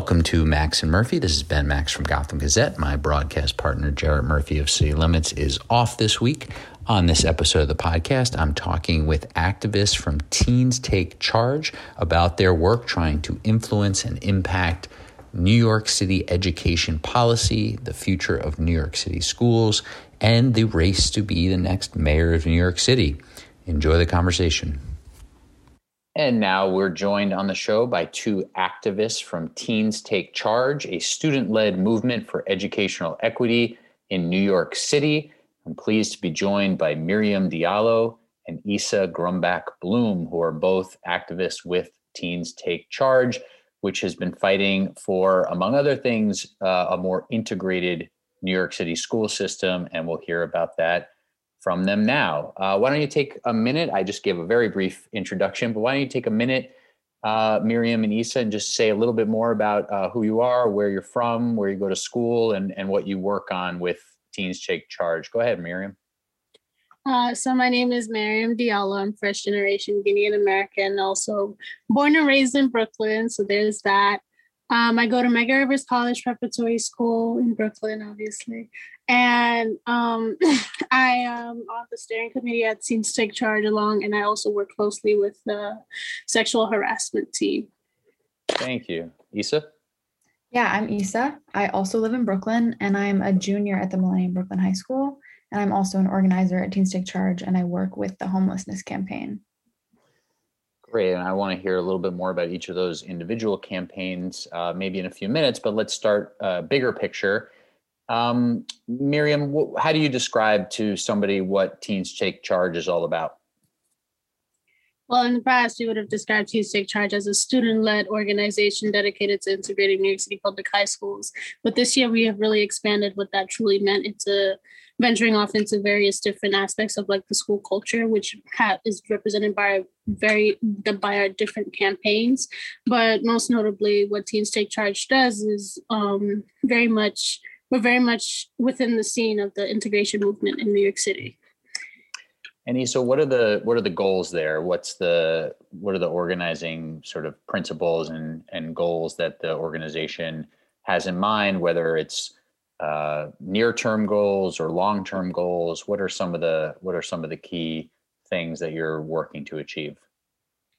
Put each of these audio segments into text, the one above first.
Welcome to Max and Murphy. This is Ben Max from Gotham Gazette. My broadcast partner, Jarrett Murphy of City Limits, is off this week. On this episode of the podcast, I'm talking with activists from Teens Take Charge about their work trying to influence and impact New York City education policy, the future of New York City schools, and the race to be the next mayor of New York City. Enjoy the conversation. And now we're joined on the show by two activists from Teens Take Charge, a student led movement for educational equity in New York City. I'm pleased to be joined by Miriam Diallo and Isa Grumbach Bloom, who are both activists with Teens Take Charge, which has been fighting for, among other things, uh, a more integrated New York City school system. And we'll hear about that from them now. Uh, why don't you take a minute? I just gave a very brief introduction, but why don't you take a minute, uh, Miriam and Isa, and just say a little bit more about uh, who you are, where you're from, where you go to school, and, and what you work on with Teens Take Charge. Go ahead, Miriam. Uh, so my name is Miriam Diallo. I'm first generation Guinean American, also born and raised in Brooklyn. So there's that. Um, I go to Medgar Evers College Preparatory School in Brooklyn, obviously. And um, I am on the steering committee at Teens Take Charge along, and I also work closely with the sexual harassment team. Thank you. Isa? Yeah, I'm Isa. I also live in Brooklyn, and I'm a junior at the Millennium Brooklyn High School. And I'm also an organizer at Teens Take Charge, and I work with the homelessness campaign. Great. And I want to hear a little bit more about each of those individual campaigns, uh, maybe in a few minutes, but let's start uh, bigger picture. Um, Miriam, wh- how do you describe to somebody what Teens Take Charge is all about? Well, in the past, we would have described Teens Take Charge as a student led organization dedicated to integrating New York City public high schools. But this year, we have really expanded what that truly meant into venturing off into various different aspects of like the school culture, which is represented by very by our different campaigns. But most notably, what Teens Take Charge does is um, very much we're very much within the scene of the integration movement in New York City. And so what are the what are the goals there? What's the what are the organizing sort of principles and and goals that the organization has in mind, whether it's uh, near-term goals or long-term goals? What are some of the what are some of the key things that you're working to achieve?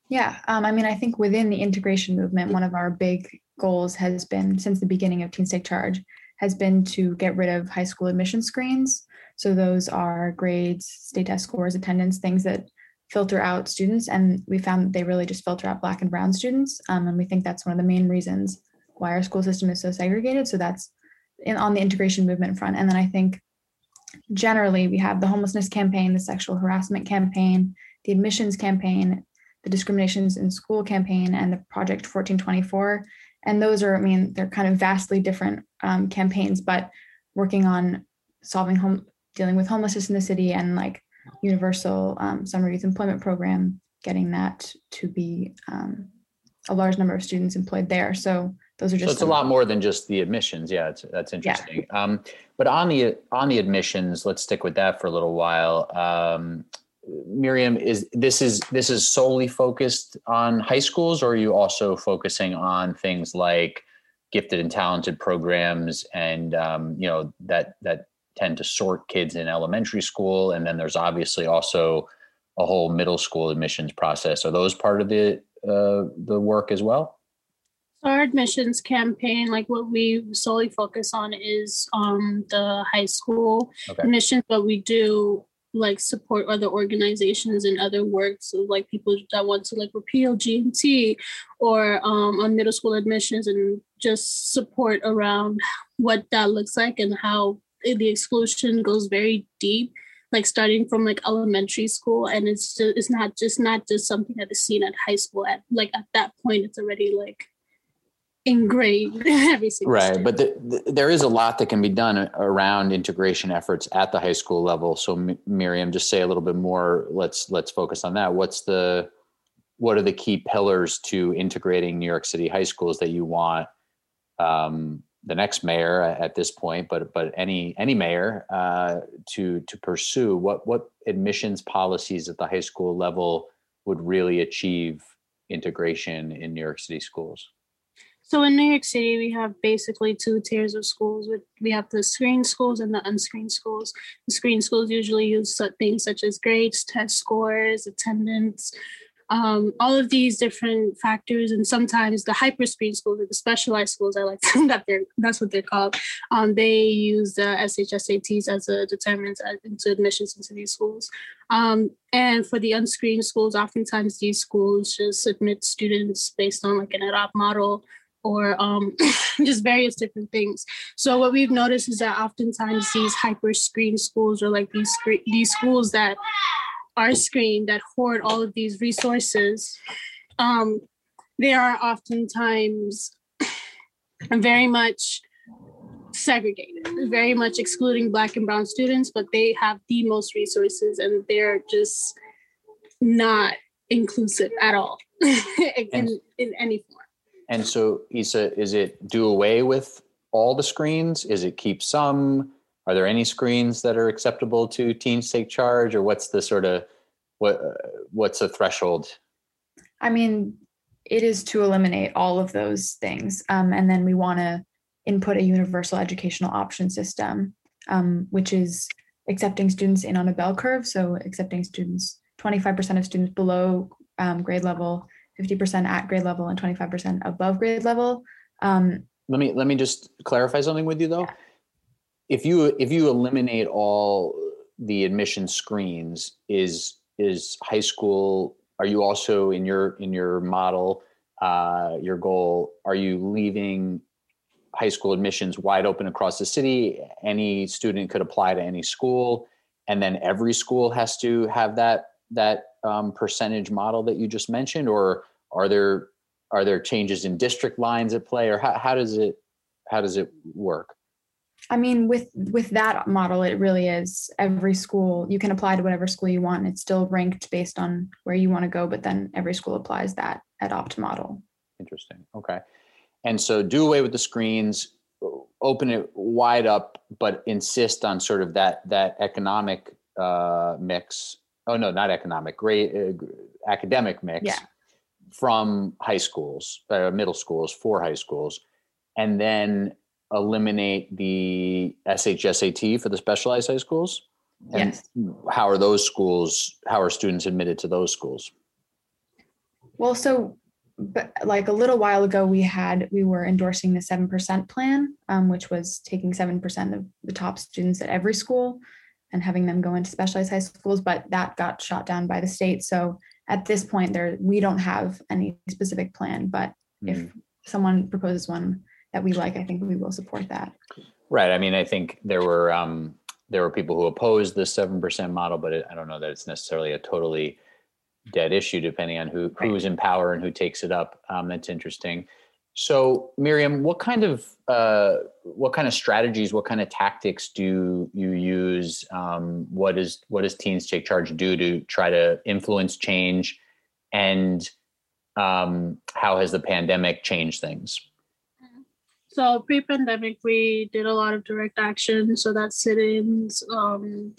Yeah, um, I mean, I think within the integration movement, one of our big goals has been since the beginning of Teens Take Charge has been to get rid of high school admission screens. So those are grades, state test scores, attendance, things that filter out students. And we found that they really just filter out black and brown students. Um, and we think that's one of the main reasons why our school system is so segregated. So that's in, on the integration movement front. And then I think generally we have the homelessness campaign, the sexual harassment campaign, the admissions campaign, the discriminations in school campaign, and the Project 1424. And those are, I mean, they're kind of vastly different um, campaigns, but working on solving home, dealing with homelessness in the city and like universal um, summer youth employment program, getting that to be um, a large number of students employed there. So those are just. So it's a lot more than just the admissions. Yeah, it's, that's interesting. Yeah. Um, but on the on the admissions, let's stick with that for a little while. Um, Miriam, is this is this is solely focused on high schools, or are you also focusing on things like gifted and talented programs, and um, you know that that tend to sort kids in elementary school, and then there's obviously also a whole middle school admissions process. Are those part of the uh, the work as well? Our admissions campaign, like what we solely focus on, is um, the high school okay. admissions, but we do like support other organizations and other works of like people that want to like repeal G&T or um, on middle school admissions and just support around what that looks like and how the exclusion goes very deep like starting from like elementary school and it's just, it's not just not just something that is seen at high school at like at that point it's already like ingrained every single right but the, the, there is a lot that can be done around integration efforts at the high school level. So M- miriam just say a little bit more. Let's let's focus on that. What's the what are the key pillars to integrating new york city high schools that you want um, the next mayor at this point but but any any mayor uh, to to pursue? What what admissions policies at the high school level would really achieve integration in new york city schools So in New York City, we have basically two tiers of schools. We have the screen schools and the unscreened schools. The screen schools usually use things such as grades, test scores, attendance, um, all of these different factors, and sometimes the hyper screen schools or the specialized schools, I like that they're that's what they're called. Um, they use the SHSATs as a determinant into admissions into these schools. Um, and for the unscreened schools, oftentimes these schools just admit students based on like an Ed Opt model or um, just various different things. So what we've noticed is that oftentimes these hyper screen schools or like these these schools that are screened that hoard all of these resources, um, they are oftentimes very much segregated, very much excluding Black and Brown students, but they have the most resources and they're just not inclusive at all in, in any form. And so, Isa, is it do away with all the screens? Is it keep some? Are there any screens that are acceptable to teens take charge, or what's the sort of what what's the threshold? I mean, it is to eliminate all of those things, um, and then we want to input a universal educational option system, um, which is accepting students in on a bell curve. So accepting students, 25% of students below um, grade level 50% at grade level and 25% above grade level. Um, let me let me just clarify something with you though. Yeah. If you if you eliminate all the admission screens, is is high school? Are you also in your in your model, uh, your goal? Are you leaving high school admissions wide open across the city? Any student could apply to any school, and then every school has to have that that um, percentage model that you just mentioned, or are there are there changes in district lines at play, or how, how does it how does it work? I mean, with with that model, it really is every school. You can apply to whatever school you want. It's still ranked based on where you want to go, but then every school applies that Ed Opt model. Interesting. Okay, and so do away with the screens, open it wide up, but insist on sort of that that economic uh, mix. Oh no, not economic. Great uh, academic mix. Yeah from high schools, uh, middle schools for high schools, and then eliminate the SHSAT for the specialized high schools? And yes. How are those schools? How are students admitted to those schools? Well, so but like a little while ago, we had we were endorsing the seven percent plan, um, which was taking seven percent of the top students at every school and having them go into specialized high schools. But that got shot down by the state. So at this point there we don't have any specific plan but mm-hmm. if hmm. someone proposes one that we like i think we will support that right i mean i think there were um there were people who opposed the 7% model but it, i don't know that it's necessarily a totally dead issue depending on who who's in power and who takes it up um, that's interesting so miriam what kind of uh, what kind of strategies what kind of tactics do you use? Um, what is what does teens take charge do to try to influence change? And um, how has the pandemic changed things? So pre-pandemic we did a lot of direct action. So that's sit-ins um,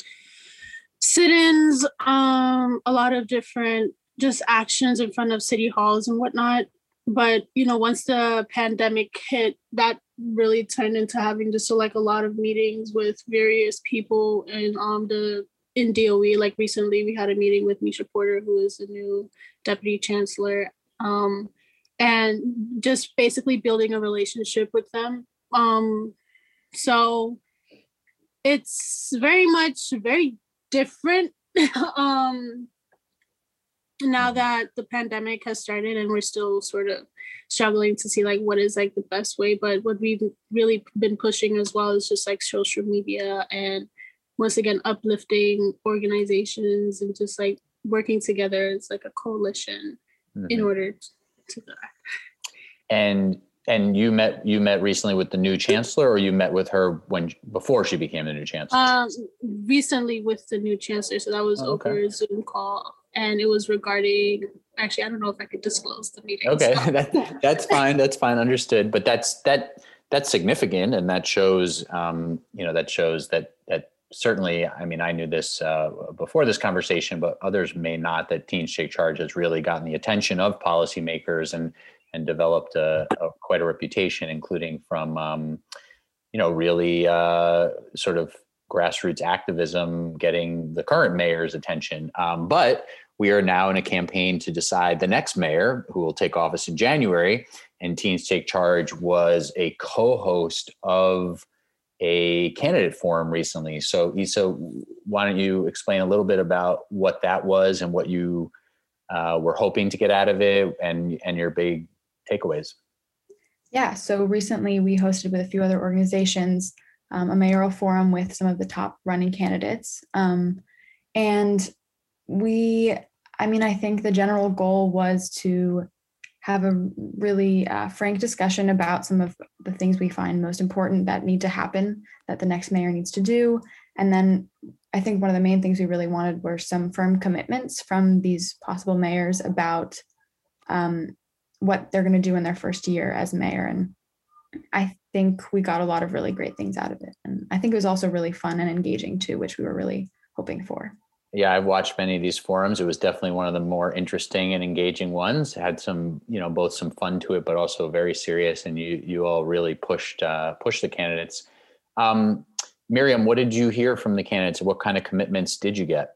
sit-ins um, a lot of different just actions in front of city halls and whatnot but you know once the pandemic hit that really turned into having just like a lot of meetings with various people and um the in DOE like recently we had a meeting with Meisha Porter who is the new deputy chancellor um and just basically building a relationship with them. Um so it's very much very different. Um now mm-hmm. that the pandemic has started and we're still sort of struggling to see like what is like the best way but what we've really been pushing as well is just like social media and once again uplifting organizations and just like working together as like a coalition mm-hmm. in order to that and and you met you met recently with the new chancellor or you met with her when before she became the new chancellor um recently with the new chancellor so that was oh, okay. over a zoom call and it was regarding actually i don't know if i could disclose the meeting okay that, that's fine that's fine understood but that's that that's significant and that shows um, you know that shows that that certainly i mean i knew this uh, before this conversation but others may not that teens take charge has really gotten the attention of policymakers and and developed a, a quite a reputation, including from um, you know really uh, sort of grassroots activism getting the current mayor's attention. Um, but we are now in a campaign to decide the next mayor who will take office in January. And Teens Take Charge was a co host of a candidate forum recently. So, Isa, why don't you explain a little bit about what that was and what you uh, were hoping to get out of it and, and your big takeaways? Yeah, so recently we hosted with a few other organizations um, a mayoral forum with some of the top running candidates. Um, and we, I mean, I think the general goal was to have a really uh, frank discussion about some of the things we find most important that need to happen that the next mayor needs to do. And then i think one of the main things we really wanted were some firm commitments from these possible mayors about um, what they're going to do in their first year as mayor. And i think we got a lot of really great things out of it. And i think it was also really fun and engaging too which we were really hoping for yeah, I've watched many of these forums. It was definitely one of the more interesting and engaging ones. Had some, you know, both some fun to it, but also very serious. And you you all really pushed uh, pushed the candidates. Um, Miriam, what did you hear from the candidates? What kind of commitments did you get?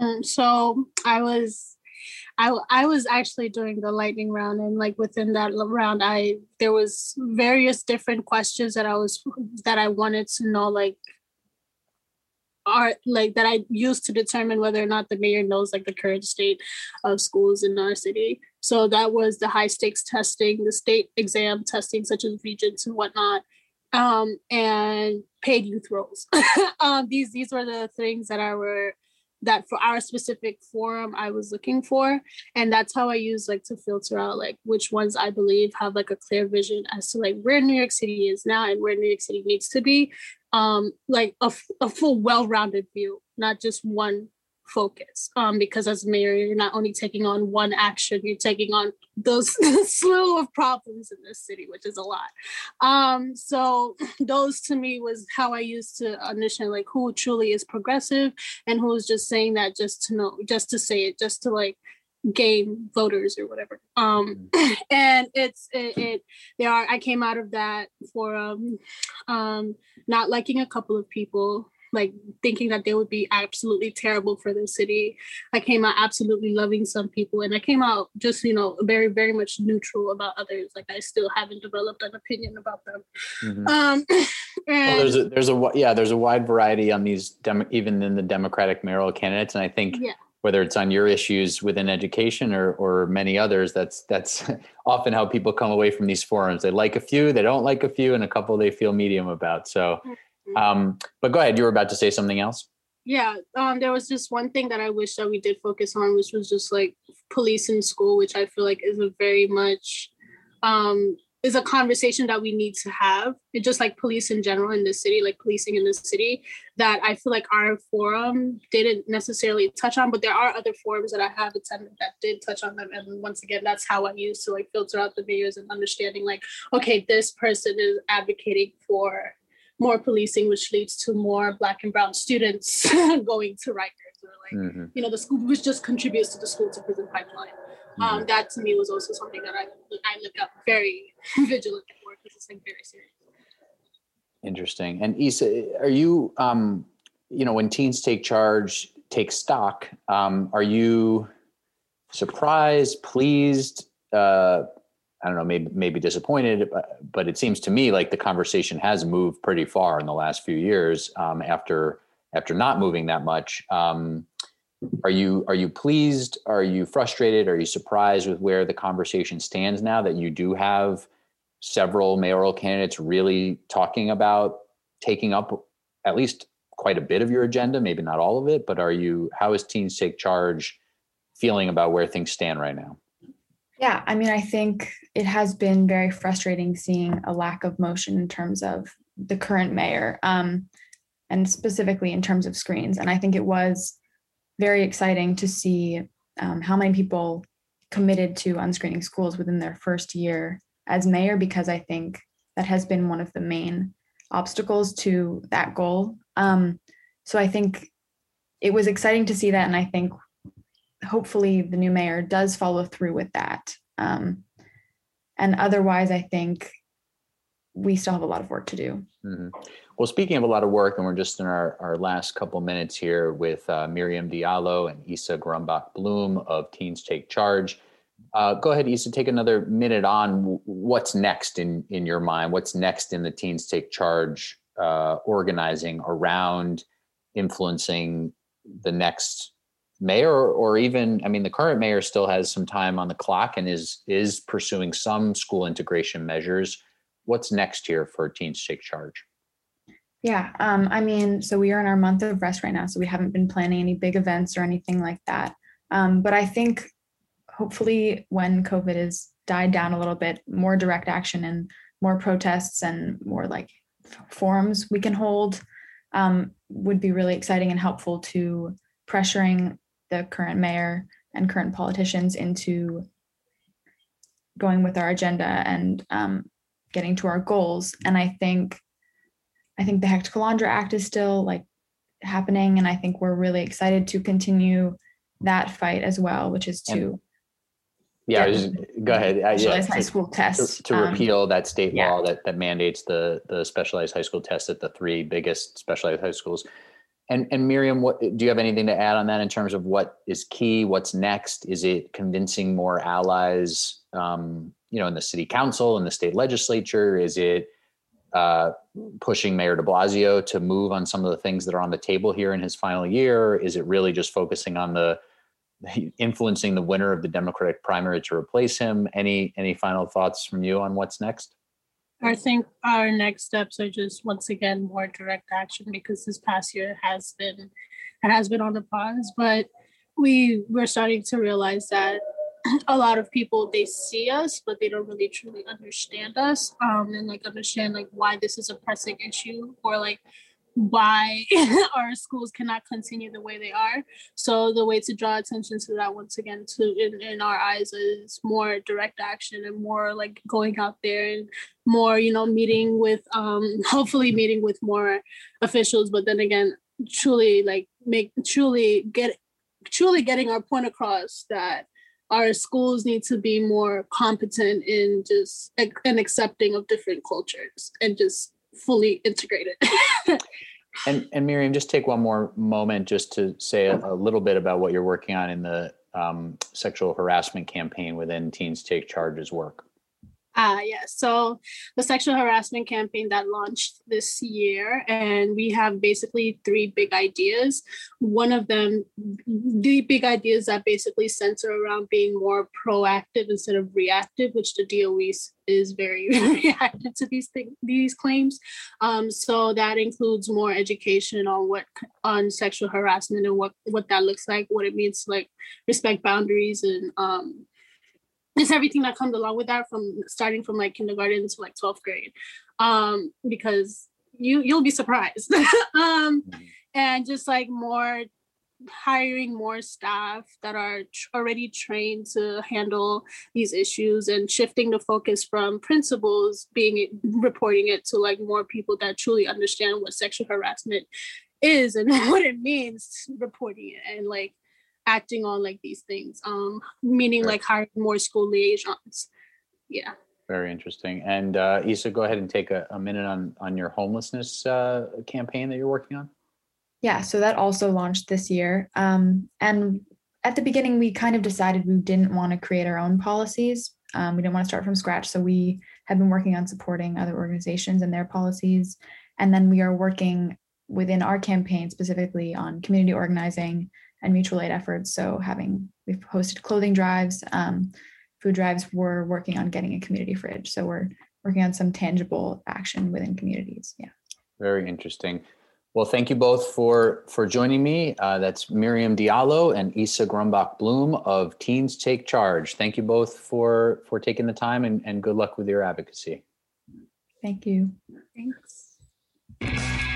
Um, so I was, I I was actually doing the lightning round, and like within that round, I there was various different questions that I was that I wanted to know, like are like that I use to determine whether or not the mayor knows like the current state of schools in our city. So that was the high stakes testing, the state exam testing, such as regents and whatnot, um, and paid youth roles. um, these these were the things that I were that for our specific forum I was looking for. And that's how I use like to filter out like which ones I believe have like a clear vision as to like where New York City is now and where New York City needs to be. Um, like a, a full well-rounded view, not just one focus. Um, because as mayor you're not only taking on one action you're taking on those slew of problems in this city which is a lot. Um, so those to me was how i used to understand like who truly is progressive and who's just saying that just to know just to say it just to like gain voters or whatever um mm-hmm. and it's it, it there are i came out of that for um um not liking a couple of people like thinking that they would be absolutely terrible for the city. I came out absolutely loving some people, and I came out just you know very very much neutral about others. Like I still haven't developed an opinion about them. Mm-hmm. Um, well, there's a there's a yeah there's a wide variety on these dem- even in the Democratic mayoral candidates, and I think. Yeah. Whether it's on your issues within education or or many others, that's that's often how people come away from these forums. They like a few, they don't like a few, and a couple they feel medium about. So um, but go ahead. You were about to say something else. Yeah, um, there was just one thing that I wish that we did focus on, which was just like police in school, which I feel like is a very much um, is a conversation that we need to have. It's just like police in general in the city, like policing in the city, that I feel like our forum didn't necessarily touch on, but there are other forums that I have attended that did touch on them. And once again, that's how I used to like filter out the videos and understanding like, okay, this person is advocating for more policing, which leads to more black and brown students going to Rikers or like, mm-hmm. you know, the school, which just contributes to the school to prison pipeline. Um, mm-hmm. That to me was also something that I, I look up very vigilant for because it's like very serious. Interesting. And Isa, are you, um, you know, when teens take charge, take stock, um, are you surprised, pleased, uh, I don't know, maybe maybe disappointed, but, but it seems to me like the conversation has moved pretty far in the last few years. Um, after after not moving that much, um, are you are you pleased? Are you frustrated? Are you surprised with where the conversation stands now that you do have several mayoral candidates really talking about taking up at least quite a bit of your agenda? Maybe not all of it, but are you? How is Teens Take Charge feeling about where things stand right now? Yeah, I mean, I think it has been very frustrating seeing a lack of motion in terms of the current mayor, um, and specifically in terms of screens. And I think it was very exciting to see um, how many people committed to unscreening schools within their first year as mayor, because I think that has been one of the main obstacles to that goal. Um, so I think it was exciting to see that, and I think hopefully the new mayor does follow through with that. Um, and otherwise, I think we still have a lot of work to do. Mm-hmm. Well, speaking of a lot of work, and we're just in our, our last couple minutes here with uh, Miriam Diallo and Isa Grumbach Bloom of Teens Take Charge. Uh, go ahead, Isa, take another minute on what's next in, in your mind. What's next in the Teens Take Charge uh, organizing around influencing the next mayor or even i mean the current mayor still has some time on the clock and is is pursuing some school integration measures what's next here for teens take charge yeah um, i mean so we are in our month of rest right now so we haven't been planning any big events or anything like that um, but i think hopefully when covid has died down a little bit more direct action and more protests and more like forums we can hold um, would be really exciting and helpful to pressuring the current mayor and current politicians into going with our agenda and um, getting to our goals. And I think, I think the Hecht Calandra Act is still like happening, and I think we're really excited to continue that fight as well, which is to. And, yeah, just, go ahead. Uh, yeah, high school test to, to um, repeal that state yeah. law that that mandates the the specialized high school test at the three biggest specialized high schools. And and Miriam, what do you have anything to add on that in terms of what is key? What's next? Is it convincing more allies, um, you know, in the city council and the state legislature? Is it uh, pushing Mayor De Blasio to move on some of the things that are on the table here in his final year? Is it really just focusing on the influencing the winner of the Democratic primary to replace him? Any any final thoughts from you on what's next? I think our next steps are just once again more direct action because this past year has been has been on the pause, but we we're starting to realize that a lot of people they see us but they don't really truly understand us um and like understand like why this is a pressing issue or like why our schools cannot continue the way they are. So the way to draw attention to that once again to in, in our eyes is more direct action and more like going out there and more, you know, meeting with um hopefully meeting with more officials, but then again, truly like make truly get truly getting our point across that our schools need to be more competent in just and accepting of different cultures and just fully integrated. and and Miriam, just take one more moment just to say a, a little bit about what you're working on in the um, sexual harassment campaign within Teens Take Charge's work. Ah, uh, yes. So the sexual harassment campaign that launched this year, and we have basically three big ideas. One of them, the big ideas that basically center around being more proactive instead of reactive, which the DOE is very reactive to these things, these claims. Um, so that includes more education on what on sexual harassment and what what that looks like, what it means to like respect boundaries and um, just everything that comes along with that from starting from like kindergarten to like 12th grade um because you you'll be surprised um mm-hmm. and just like more hiring more staff that are tr- already trained to handle these issues and shifting the focus from principals being reporting it to like more people that truly understand what sexual harassment is and what it means reporting it and like acting on like these things um meaning like hiring more school liaisons. Yeah. Very interesting. And uh isa go ahead and take a, a minute on on your homelessness uh campaign that you're working on. Yeah so that also launched this year. Um and at the beginning we kind of decided we didn't want to create our own policies. Um, we didn't want to start from scratch so we have been working on supporting other organizations and their policies. And then we are working within our campaign specifically on community organizing and mutual aid efforts. So having we've hosted clothing drives, um, food drives. We're working on getting a community fridge. So we're working on some tangible action within communities. Yeah. Very interesting. Well, thank you both for for joining me. Uh, that's Miriam Diallo and Isa Grumbach Bloom of Teens Take Charge. Thank you both for for taking the time and, and good luck with your advocacy. Thank you. Thanks.